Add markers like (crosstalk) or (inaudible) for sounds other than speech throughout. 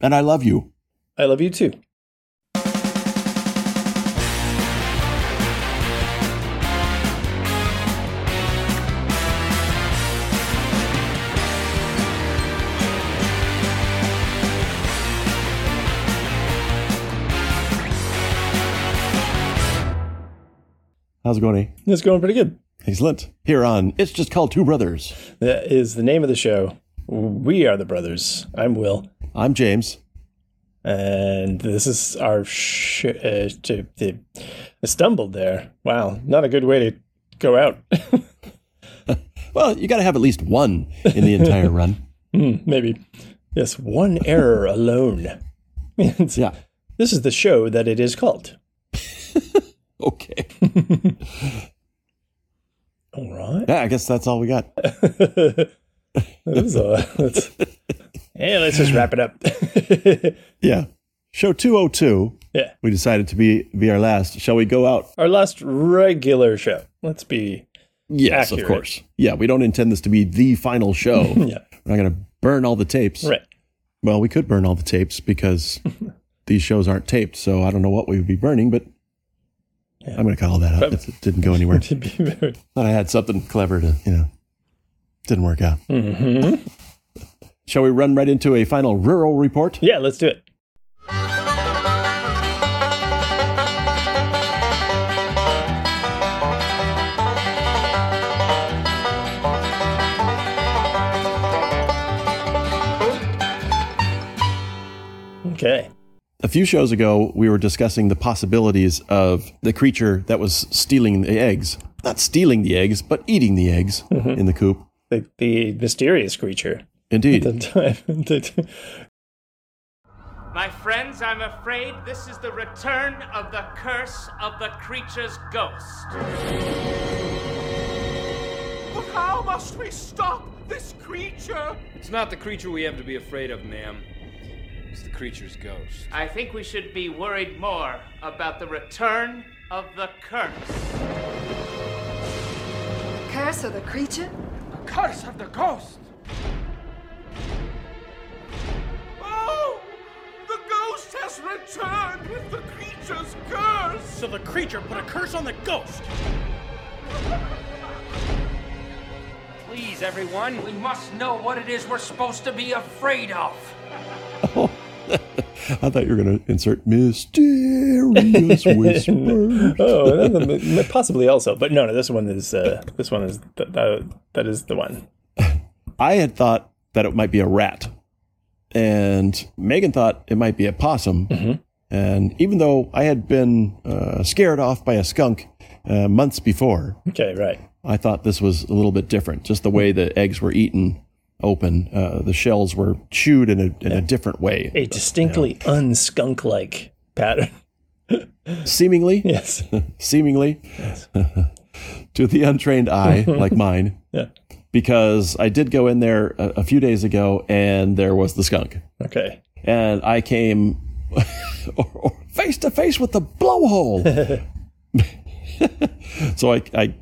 And I love you. I love you too. How's it going, eh? It's going pretty good. Excellent. Here on It's Just Called Two Brothers. That is the name of the show. We are the brothers. I'm Will, I'm James. and this is our sh- uh, to, the I stumbled there. Wow, not a good way to go out. (laughs) Well, you got to have at least one in the entire run. (laughs) Hmm, maybe. Yes, one error alone. (laughs) Yeah. This is the show that it is called. Okay. All right. Yeah, I guess that's all we got. That is uh, (laughs) that's, yeah, let's just wrap it up. (laughs) Yeah. Show 202. yeah. We decided to be be our last. Shall we go out? Our last regular show. Let's be Yes, Accurate. of course. Yeah, we don't intend this to be the final show. (laughs) yeah. We're not going to burn all the tapes. Right. Well, we could burn all the tapes because these shows aren't taped, so I don't know what we would be burning, but yeah. I'm going to cut all that out if it didn't go anywhere. To Thought I had something clever to, you know, didn't work out. Mhm. (laughs) Shall we run right into a final rural report? Yeah, let's do it. Okay. A few shows ago, we were discussing the possibilities of the creature that was stealing the eggs. Not stealing the eggs, but eating the eggs in the coop. The, the mysterious creature. Indeed. The time. (laughs) the- My friends, I'm afraid this is the return of the curse of the creature's ghost. But how must we stop this creature? It's not the creature we have to be afraid of, ma'am. It's the creature's ghost. I think we should be worried more about the return of the curse. Curse of the creature? The curse of the ghost. Oh! The ghost has returned with the creature's curse! So the creature put a curse on the ghost. Please, everyone, we must know what it is we're supposed to be afraid of. Oh, (laughs) I thought you were going to insert mysterious (laughs) oh, that- possibly also, but no, no. This one is. Uh, this one is. Th- th- that is the one. I had thought that it might be a rat, and Megan thought it might be a possum. And even though I had been uh, scared off by a skunk uh, months before, Okay, right. I thought this was a little bit different. Just the way the eggs were eaten open, uh, the shells were chewed in a in a different way, A distinctly unskunk-like pattern. Seemingly. Yes. seemingly (laughs) to the untrained eye like (laughs) mine Yeah. because i did go in there a, a few days ago and there was the skunk Okay. and i came (laughs) face to face with the blowhole so I, I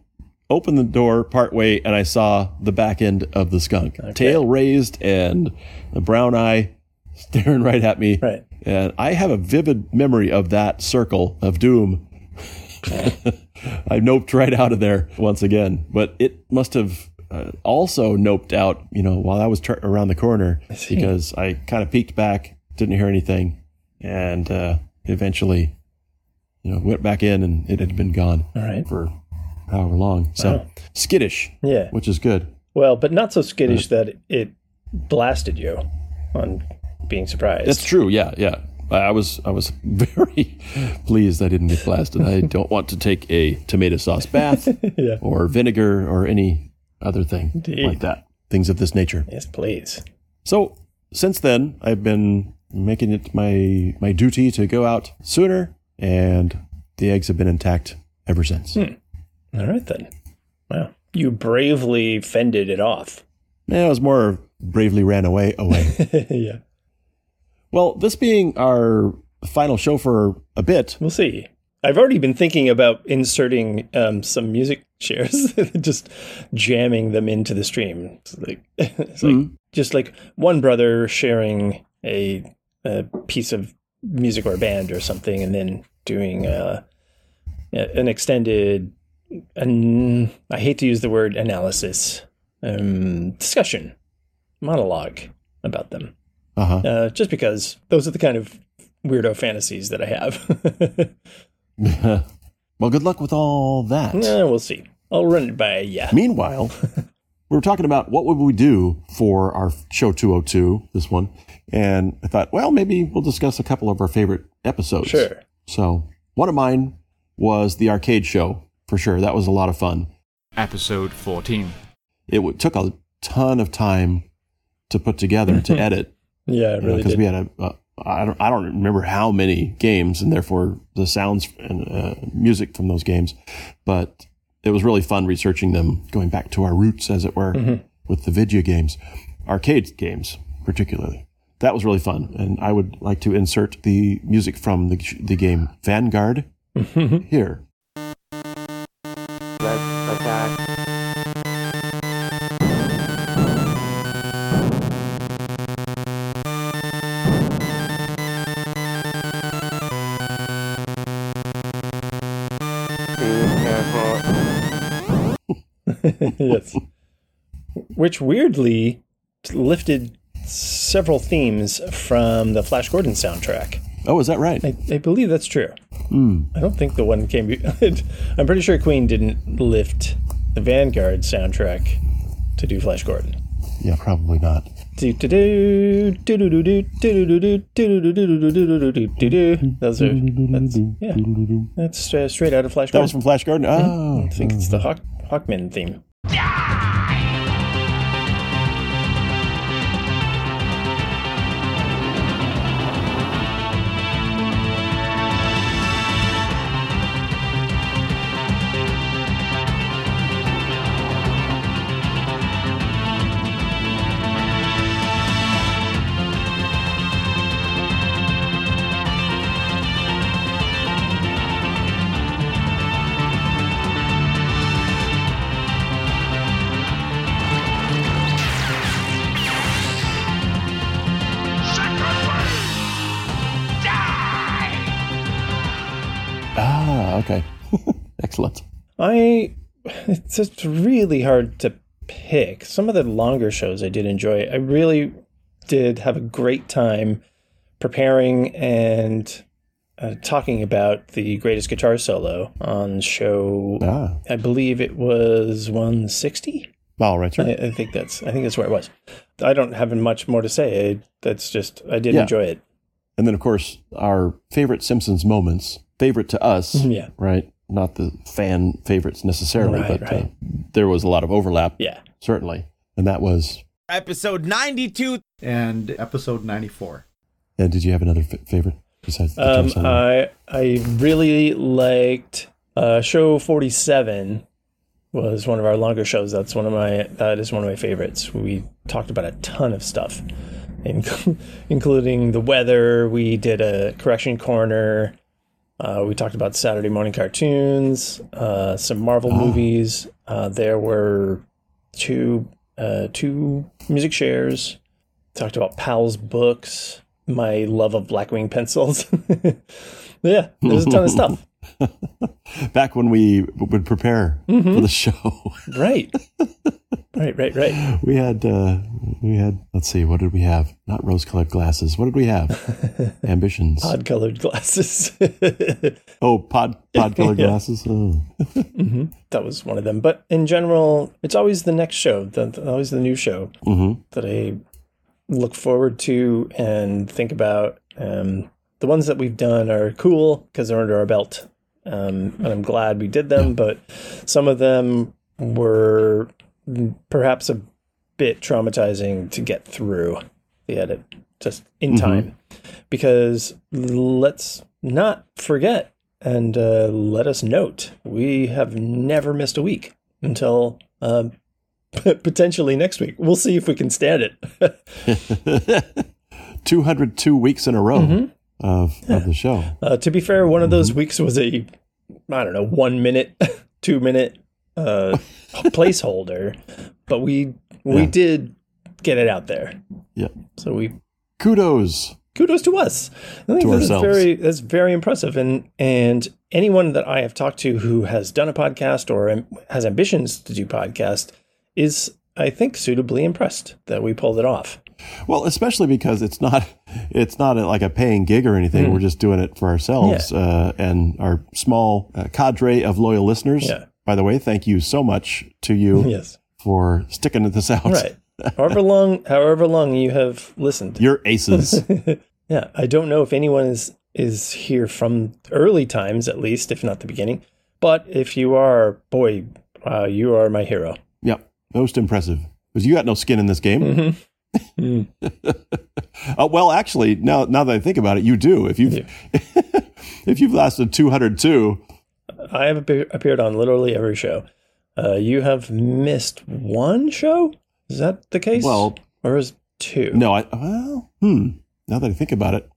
opened the door partway and i saw the back end of the skunk tail raised and the brown eye staring right at me Right. And I have a vivid memory of that circle of doom. (laughs) I noped right out of there once again, but it must have uh, also noped out, you know, while I was tur- around the corner because I kind of peeked back, didn't hear anything, and uh, eventually, you know, went back in and it had been gone All right. for however long. So Wow. skittish, Yeah. which is good. Well, but not so skittish that it blasted you on being surprised. That's true. Yeah, yeah. I I was I was (laughs) very pleased I didn't get blasted. I (laughs) don't want to take a tomato sauce bath (laughs) Yeah. or vinegar or any other thing Indeed. like that. Things of this nature. Yes, please. So since then, I've been making it my my duty to go out sooner, and the eggs have been intact ever since. Hmm. All right then. Wow. You bravely fended it off. Yeah, it was more bravely ran away away. yeah. Well, this being our final show for a bit, We'll see. I've already been thinking about inserting um, some music (laughs) shares, just jamming them into the stream. It's like, (laughs) it's like Mhm. just like one brother sharing a a piece of music or a band or something, and then doing uh, an extended, an, I hate to use the word analysis, um, discussion, monologue about them. Uh-huh. Uh, just because those are the kind of weirdo fantasies that I have. (laughs) well, good luck with all that. (laughs) Eh, we'll see. I'll run it by yeah. Meanwhile, (laughs) we were talking about what would we do for our show 202, this one, and I thought, well, maybe we'll discuss a couple of our favorite episodes. Sure. So one of mine was the arcade show for sure. That was a lot of fun. Episode 14. It w- took a ton of time to put together to edit Yeah, it really because did. we had a, a I don't I don't remember how many games and therefore the sounds and uh, music from those games, but it was really fun researching them, going back to our roots, as it were, with the video games, arcade games particularly. That was really fun, and I would like to insert the music from the the game Vanguard here. Let's attack. yes. Which weirdly lifted several themes from the Flash Gordon soundtrack. Oh, is that right? I, I believe that's true. Mm. I don't think the one came. I'm pretty sure Queen didn't lift the Vanguard soundtrack to do Flash Gordon. Yeah, probably not. Those are that's, yeah, that's straight out of Flash. That was from Flash Gordon. Oh, I think it's the Hawkman theme. Yeah! Excellent. I it's just really hard to pick. Some of the longer shows I did enjoy. I really did have a great time preparing and uh, talking about the greatest guitar solo on show. Ah, I believe it was 160. all right, sir. I, I think that's I think that's where it was. I don't have much more to say. I, that's just I did Yeah. enjoy it. And then, of course, our favorite Simpsons moments, favorite to us, Yeah. right? Not the fan favorites necessarily, Right, but Uh, there was a lot of overlap, Yeah. certainly. And that was. Episode 92. and episode 94. And did you have another f- favorite besides the Um, I I really liked uh, show forty seven was one of our longer shows. That's one of my that is one of my favorites. We talked about a ton of stuff, (laughs) inc- including the weather. We did a correction corner. Uh, we talked about Saturday morning cartoons, uh, some Marvel movies. Uh, there were two uh, two music shares. Talked about Powell's books, my love of Blackwing pencils. (laughs) yeah, there's a ton of stuff. (laughs) Back when we would prepare Mm-hmm. for the show, Right, (laughs) right, right, right. we had uh, we had let's see, what did we have? Not rose-colored glasses. What did we have? (laughs) Ambitions. Odd colored glasses. (laughs) Oh, pod pod-colored (laughs) Yeah. glasses. Oh. that was one of them. But in general, it's always the next show, the, always the new show Mhm. that I look forward to and think about. Um, the ones that we've done are cool because they're under our belt, um, and I'm glad we did them. But some of them were perhaps a bit traumatizing to get through the edit just in time because let's not forget and uh, let us note we have never missed a week until um, (laughs) potentially next week. We'll see if we can stand it. (laughs) 202 weeks in a row Mm-hmm. of, of the show. uh, to be fair, one of those weeks was a I don't know one minute, (laughs) two minute uh, placeholder, but we we Yeah. did get it out there. Yeah. So we Kudos kudos to us. I think To is very that's very impressive. And and anyone that I have talked to who has done a podcast or has ambitions to do podcast is, I think, suitably impressed that we pulled it off. Well, especially because it's not it's not like a paying gig or anything. We're just doing it for ourselves uh, and our small uh, cadre of loyal listeners. Yeah. By the way, thank you so much to you (laughs) Yes, for sticking to this out. right. however long, however long you have listened. You're aces. (laughs) Yeah, I don't know if anyone is is here from early times, at least, if not the beginning. But if you are, boy, uh, you are my hero. yep. Most impressive. Because you got no skin in this game. Mm-hmm. (laughs) Uh, well, actually, now now that I think about it, you do. If you've if you've lasted 202, I have appeared on literally every show. Uh, you have missed one show. Is that the case? Well- or is two? no, I well, hmm. Now that I think about it,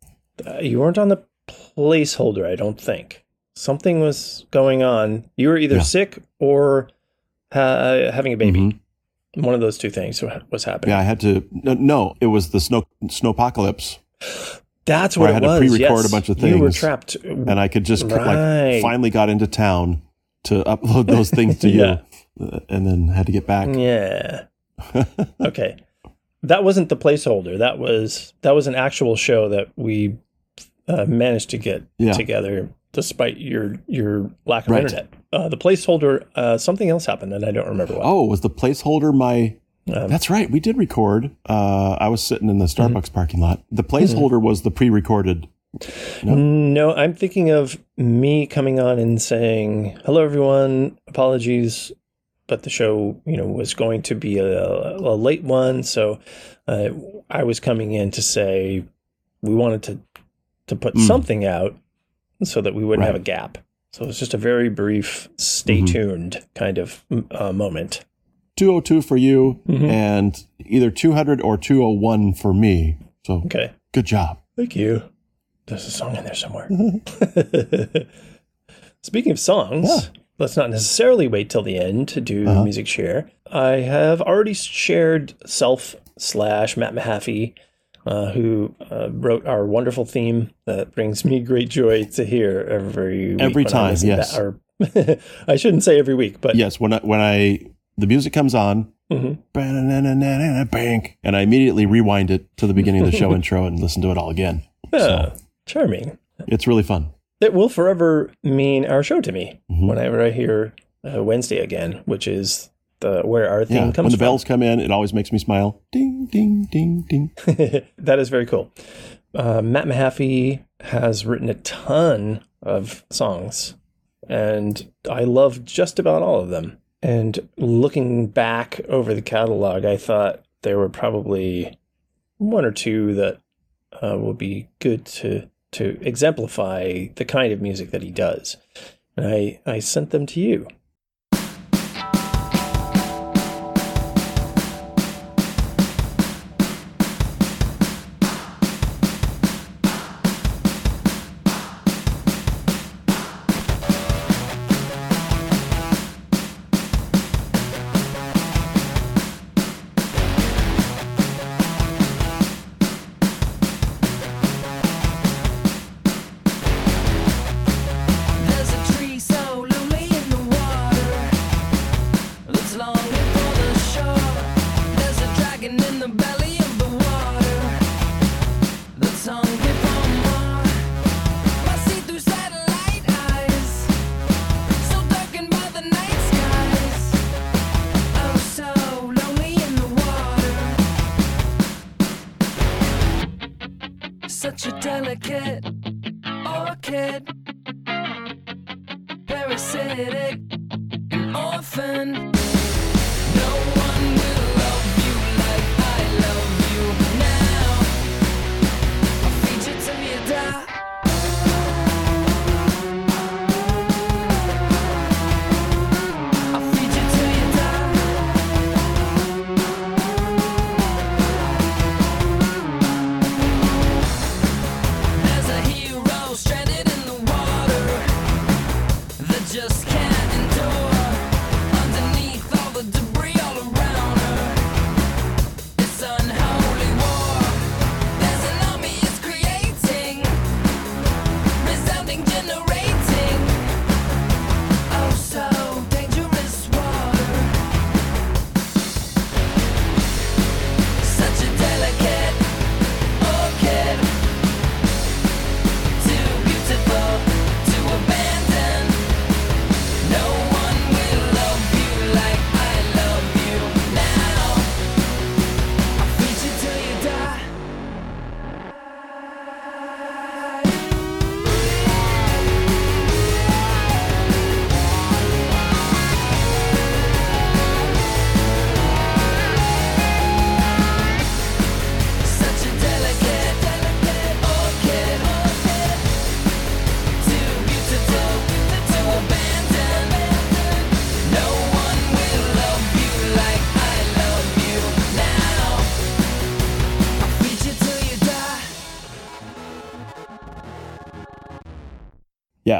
Uh, you weren't on the placeholder. I don't think something was going on. You were either Yeah. sick or ha- having a baby. Mhm. One of those two things wa- was happening. yeah, I had to. No, no it was the snow snowpocalypse. (gasps) That's Where what I had it to was. pre-record yes. a bunch of You were things. trapped. and I could just Right. like finally got into town to upload those things to (laughs) you, Yeah. uh, and then had to get back. Yeah. (laughs) okay. That wasn't the placeholder. That was that was an actual show that we uh, managed to get Yeah. together despite your your lack of Right. internet. Uh, the placeholder, uh, something else happened, and I don't remember what. Oh, was the placeholder my? Um, That's right. We did record. Uh, I was sitting in the Mm-hmm. Starbucks parking lot. The placeholder was the pre-recorded. no. No, I'm thinking of me coming on and saying, "Hello, everyone. Apologies, but the show, you know, was going to be a, a late one, so uh, I was coming in to say we wanted to to put Mm. something out so that we wouldn't have a gap. So it was just a very brief, stay Mhm. tuned kind of uh, moment. 202 for you, Mhm. and either 200 or 201 for me. So Okay, good job. thank you. There's a song in there somewhere. (laughs) Speaking of songs, Yeah. let's not necessarily wait till the end to do Uh-huh. music share. I have already shared self slash Matt Mahaffey, uh, who uh, wrote our wonderful theme that brings me great joy to hear every Every time, yes. or (laughs) I shouldn't say every week, but Yes, when I, when I the music comes on, Mhm. bank, and I immediately rewind it to the beginning of the show (laughs) intro and listen to it all again. yeah, charming. It's really fun. It will forever mean our show to me Mhm. whenever I hear uh, Wednesday again, which is the where our theme Yeah, comes when the from. bells come in, it always makes me smile. Ding, ding, ding, ding. (laughs) that is very cool. Uh, Matt Mahaffey has written a ton of songs, and I love just about all of them. And looking back over the catalog, I thought there were probably one or two that uh, be good to to exemplify the kind of music that he does. And I, I sent them to you.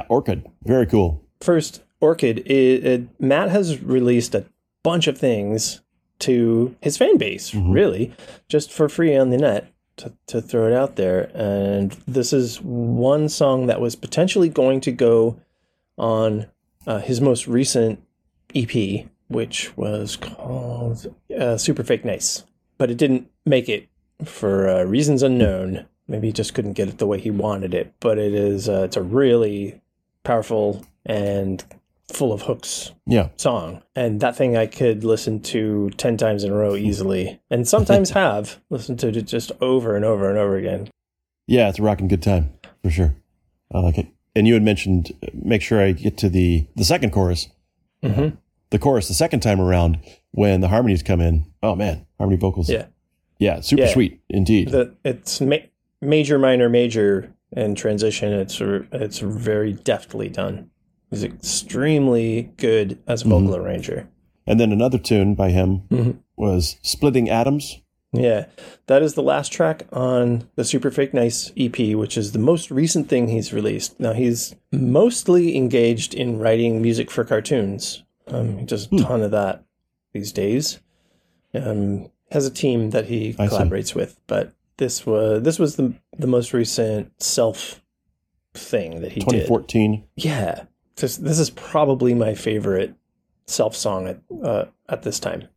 Orchid. Very cool. First, Orchid. It, it, Matt has released a bunch of things to his fan base, really, just for free on the net to, to throw it out there. And this is one song that was potentially going to go on uh, his most recent EP, which was called uh, Super Fake Nice. But it didn't make it for uh, reasons unknown. Maybe he just couldn't get it the way he wanted it. But it is uh, it's a really powerful and full of hooks Yeah. song. And that thing I could listen to 10 times in a row easily. And sometimes (laughs) have listened to it just over and over and over again. Yeah, it's a rocking good time for sure. I like it. And you had mentioned uh, make sure I get to the the second chorus. Mhm. The chorus the second time around when the harmonies come in. Oh man, harmony vocals. Yeah. Yeah, super Yeah. sweet indeed. The, it's ma- major, minor, major, and transition. It's it's very deftly done. He's extremely good as a vocal arranger. and then another tune by him Mhm. was Splitting Atoms. Yeah, that is the last track on the Super Fake Nice EP, which is the most recent thing he's released. Now he's mostly engaged in writing music for cartoons. Um, he does a ton of that these days. Um, has a team that he I see. collaborates with, but this was this was the the most recent self thing that he did. 2014. Yeah, this this is probably my favorite self song at uh, at this time.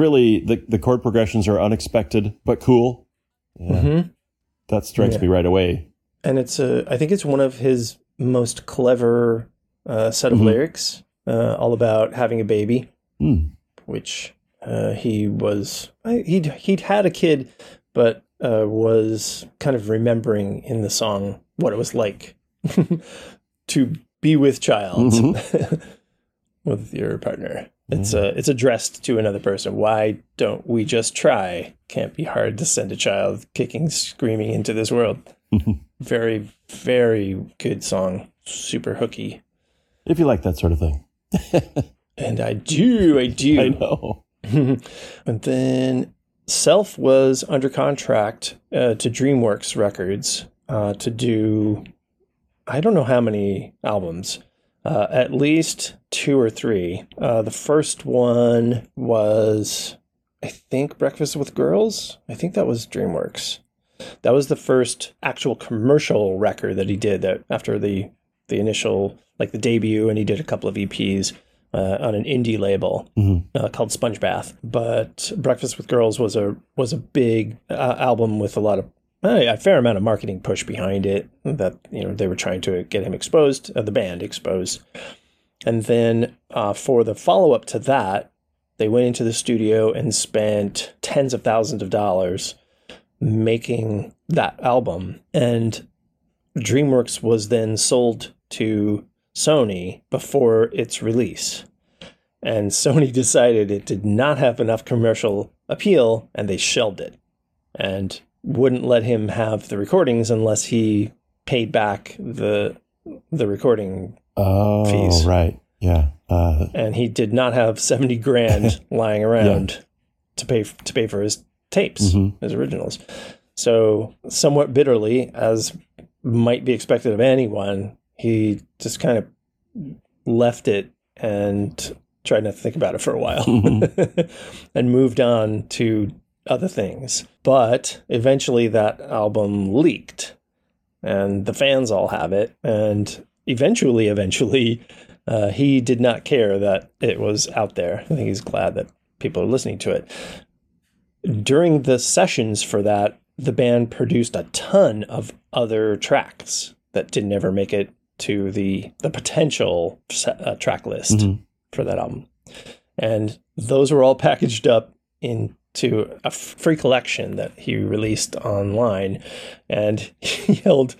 Really the the chord progressions are unexpected but cool. Yeah. Mhm. That strikes Yeah. me right away. and it's a I think it's one of his most clever uh, set of Mhm. lyrics, uh, all about having a baby, Hmm. which uh, he was he'd he'd had a kid, but uh, was kind of remembering in the song what it was like (laughs) to be with child (laughs) with your partner. It's uh, it's addressed to another person. Why don't we just try? Can't be hard to send a child kicking, screaming into this world. (laughs) very, very good song. Super hooky. If you like that sort of thing. (laughs) And I do, I do. I know. (laughs) and then Self was under contract uh, to DreamWorks Records uh, to do, I don't know how many albums, uh, at least two or three. Uh, the first one was, I think, Breakfast with Girls. I think that was DreamWorks. That was the first actual commercial record that he did that after the the initial like the debut, and he did a couple of EPs uh, on an indie label uh, called Spongebath. But Breakfast with Girls was a was a big uh, album with a lot of a fair amount of marketing push behind it. That you know they were trying to get him exposed, uh, the band exposed, and then uh, for the follow up to that, they went into the studio and spent tens of thousands of dollars making that album and DreamWorks was then sold to Sony before its release. And (laughs) Sony decided it did not have enough commercial appeal and they shelved it and wouldn't let him have the recordings unless he paid back the the recording Oh, Fees. right. Yeah. Uh, and he did not have 70 grand (laughs) lying around to pay to pay for his tapes, Mhm. his originals. So, somewhat bitterly, as might be expected of anyone, he just kind of left it and tried not to think about it for a while (laughs) and moved on to other things. But eventually, that album leaked, and the fans all have it. And eventually, eventually, uh, he did not care that it was out there. I think he's glad that people are listening to it. During the sessions for that, the band produced a ton of other tracks that did never make it to the the potential se- uh, track list Mhm. for that album, and those were all packaged up into a free collection that he released online, and (laughs) he held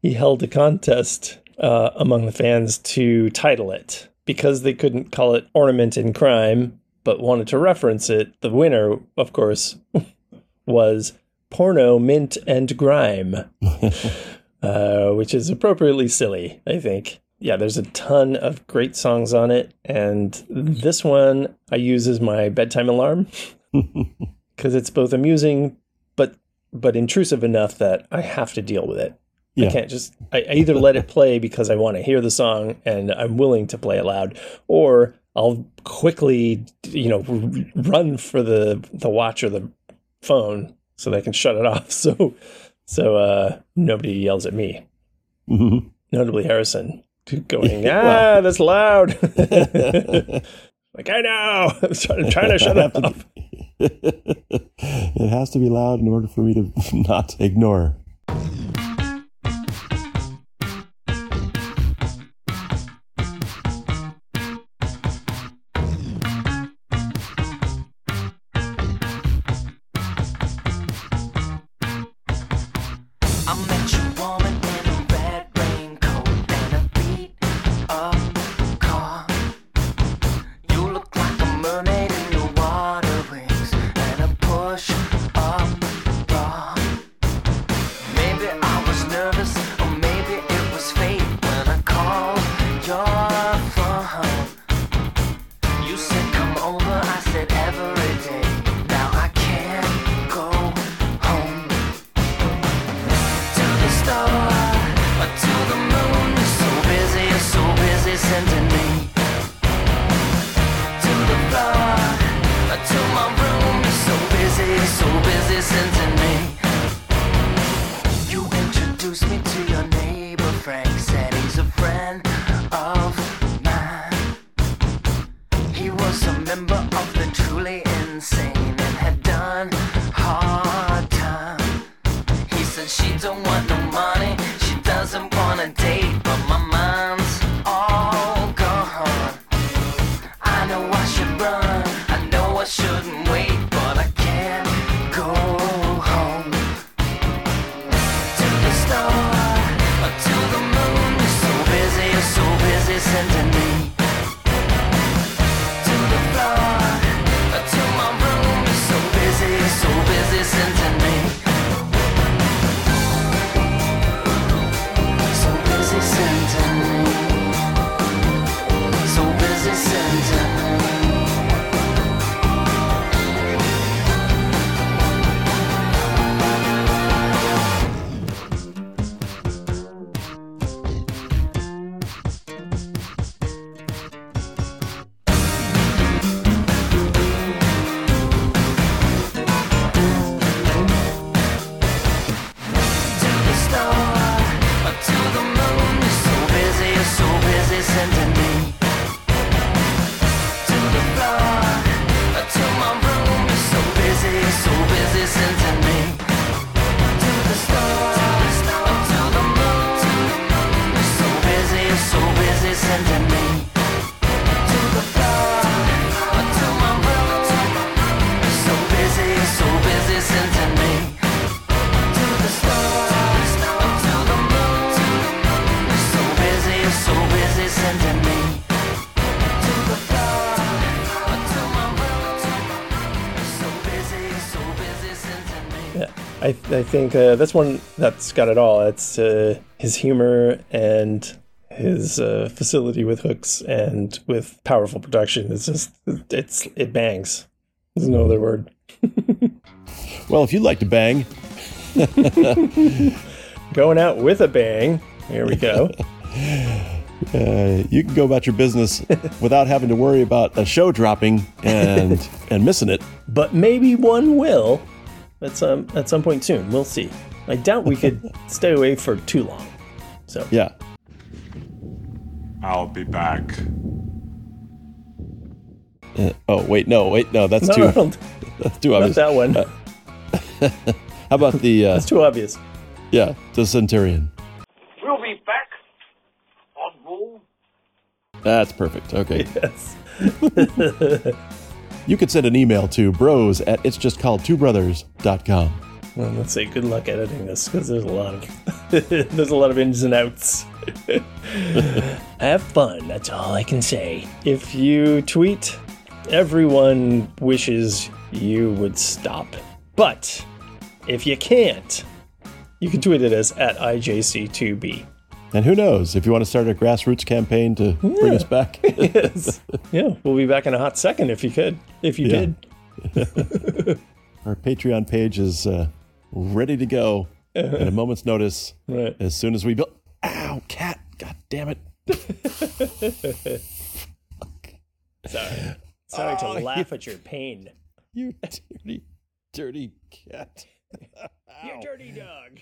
he held a contest uh, among the fans to title it because they couldn't call it Ornament and Crime, but wanted to reference it. The winner, of course, (laughs) was Porno Mint and Grime, (laughs) uh, which is appropriately silly, I think. Yeah, there's a ton of great songs on it, and this one I use as my bedtime alarm (laughs) because it's both amusing but but intrusive enough that I have to deal with it. Yeah. I can't just I, I either let it play because I want to hear the song and I'm willing to play it loud, or I'll quickly you know r- run for the the watch or the phone so they can shut it off. (laughs) So so uh, nobody yells at me. Mhm. Notably Harrison going (laughs) ah that's loud. like I know I'm trying, trying to shut off. (laughs) it has to be loud in order for me to (laughs) not ignore. I met you Some member of I, I think uh, that's one that's got it all. It's uh, his humor and his uh, facility with hooks and with powerful production. It's just it's it bangs. There's no other word. (laughs) Well, if you'd like to bang, (laughs) Going out with a bang. Here we go. (laughs) uh, you can go about your business without having to worry about a show dropping and and missing it. but maybe one will at some at some point soon. We'll see. I doubt we could (laughs) stay away for too long. So Yeah. I'll be back. Uh, oh wait, no, wait, no, that's no, too (laughs) no, that's too not obvious. that one. (laughs) How about the uh, That's too obvious. yeah, the Centurion? We'll be back on roll. That's perfect. Okay. Yes. You could send an email to bros at it's just called two brothers.com. Well, let's say good luck editing this because there's a lot of (laughs) there's a lot of ins and outs. (laughs) Have fun. That's all I can say. If you tweet, everyone wishes you would stop. But if you can't, you can tweet at us at IJC2B. And who knows if you want to start a grassroots campaign to bring us back? (laughs) yes. Yeah, we'll be back in a hot second if you could. If you Yeah. did. (laughs) Our Patreon page is uh, ready to go at a moment's notice Right. as soon as we build. Ow, cat! God damn it! (laughs) Sorry. Sorry Oh, to laugh at your pain. You dirty, dirty cat. You dirty dog.